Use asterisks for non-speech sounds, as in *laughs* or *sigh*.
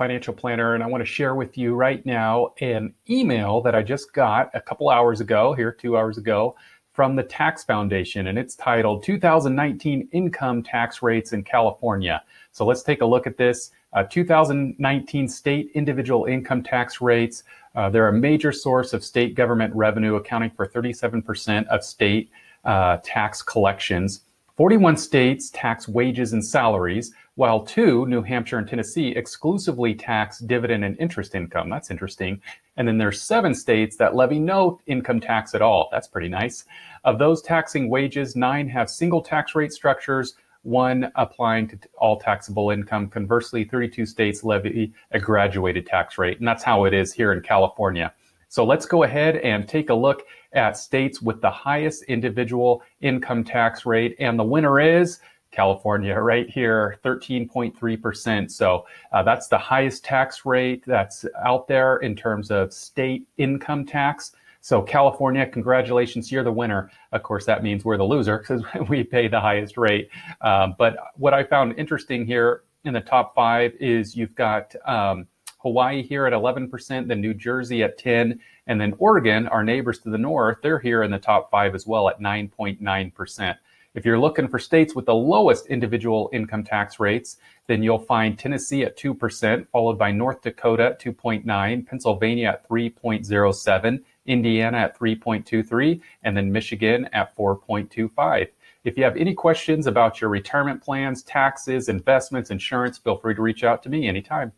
financial planner, and I want to share with you right now an email that I just got a couple hours ago, here, two hours ago, from the Tax Foundation, and it's titled 2019 Income Tax Rates in California. So let's take a look at this. Uh, 2019 state individual income tax rates. Uh, they're a major source of state government revenue, accounting for 37% of state uh, tax collections. 41 states tax wages and salaries, while two, New Hampshire and Tennessee, exclusively tax dividend and interest income. That's interesting. And then there's seven states that levy no income tax at all. That's pretty nice. Of those taxing wages, nine have single tax rate structures, one applying to all taxable income. Conversely, 32 states levy a graduated tax rate. And that's how it is here in California. So let's go ahead and take a look at states with the highest individual income tax rate. And the winner is California *laughs* right here, 13.3%. So uh, that's the highest tax rate that's out there in terms of state income tax. So California, congratulations, you're the winner. Of course, that means we're the loser *laughs* because we pay the highest rate. Um, but what I found interesting here in the top five is you've got um, Hawaii here at 11%, then New Jersey at 10, and then Oregon, our neighbors to the north, they're here in the top five as well at 9.9%. If you're looking for states with the lowest individual income tax rates, then you'll find Tennessee at 2%, followed by North Dakota at 2.9, Pennsylvania at 3.07, Indiana at 3.23, and then Michigan at 4.25. If you have any questions about your retirement plans, taxes, investments, insurance, feel free to reach out to me anytime.